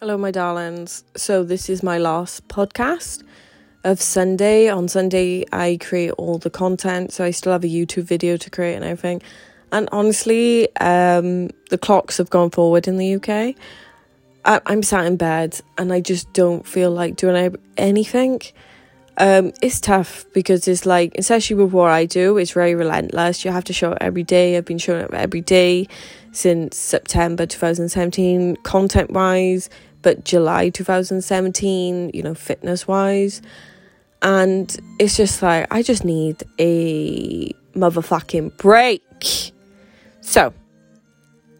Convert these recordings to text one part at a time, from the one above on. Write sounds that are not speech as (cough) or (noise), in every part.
Hello, my darlings. So, this is my last podcast of Sunday. On Sunday, I create all the content, so I still have a YouTube video to create and everything. And honestly, um, the clocks have gone forward in the UK. I- I'm sat in bed and I just don't feel like doing anything. Um, it's tough because it's like, especially with what I do, it's very relentless. You have to show up every day. I've been showing up every day since September 2017, content wise, but July 2017, you know, fitness wise. And it's just like, I just need a motherfucking break. So,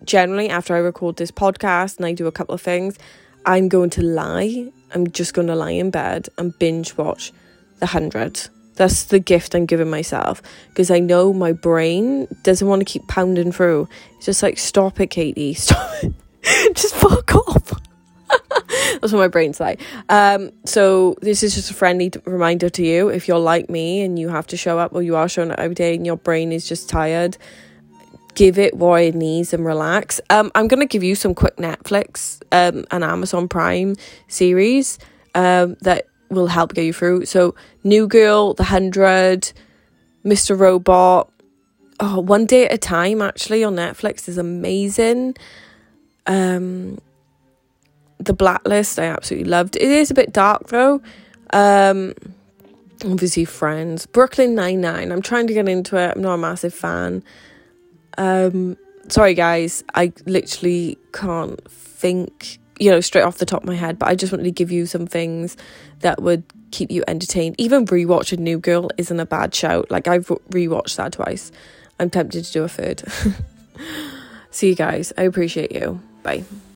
generally, after I record this podcast and I do a couple of things, I'm going to lie. I'm just going to lie in bed and binge watch the 100. That's the gift I'm giving myself because I know my brain doesn't want to keep pounding through. It's just like, stop it, Katie. (laughs) Stop it. just fuck off. (laughs) That's what my brain's like. Um, so this is just a friendly reminder to you. If you're like me and you have to show up, or you are showing up every day, and your brain is just tired, give it what it needs and relax. Um, I'm gonna give you some quick Netflix um, and Amazon Prime series um, that will help get you through. So, New Girl, The Hundred, Mr. Robot. Oh, One Day at a Time actually on Netflix is amazing. Um, The Blacklist I absolutely loved. It is a bit dark though. Um, obviously Friends, Brooklyn Nine Nine. I'm trying to get into it. I'm not a massive fan. Um, sorry guys, I literally can't think you know, straight off the top of my head, but I just wanted to give you some things that would keep you entertained. Even rewatching New Girl isn't a bad show. Like I've rewatched that twice. I'm tempted to do a third. (laughs) See you guys. I appreciate you. Bye.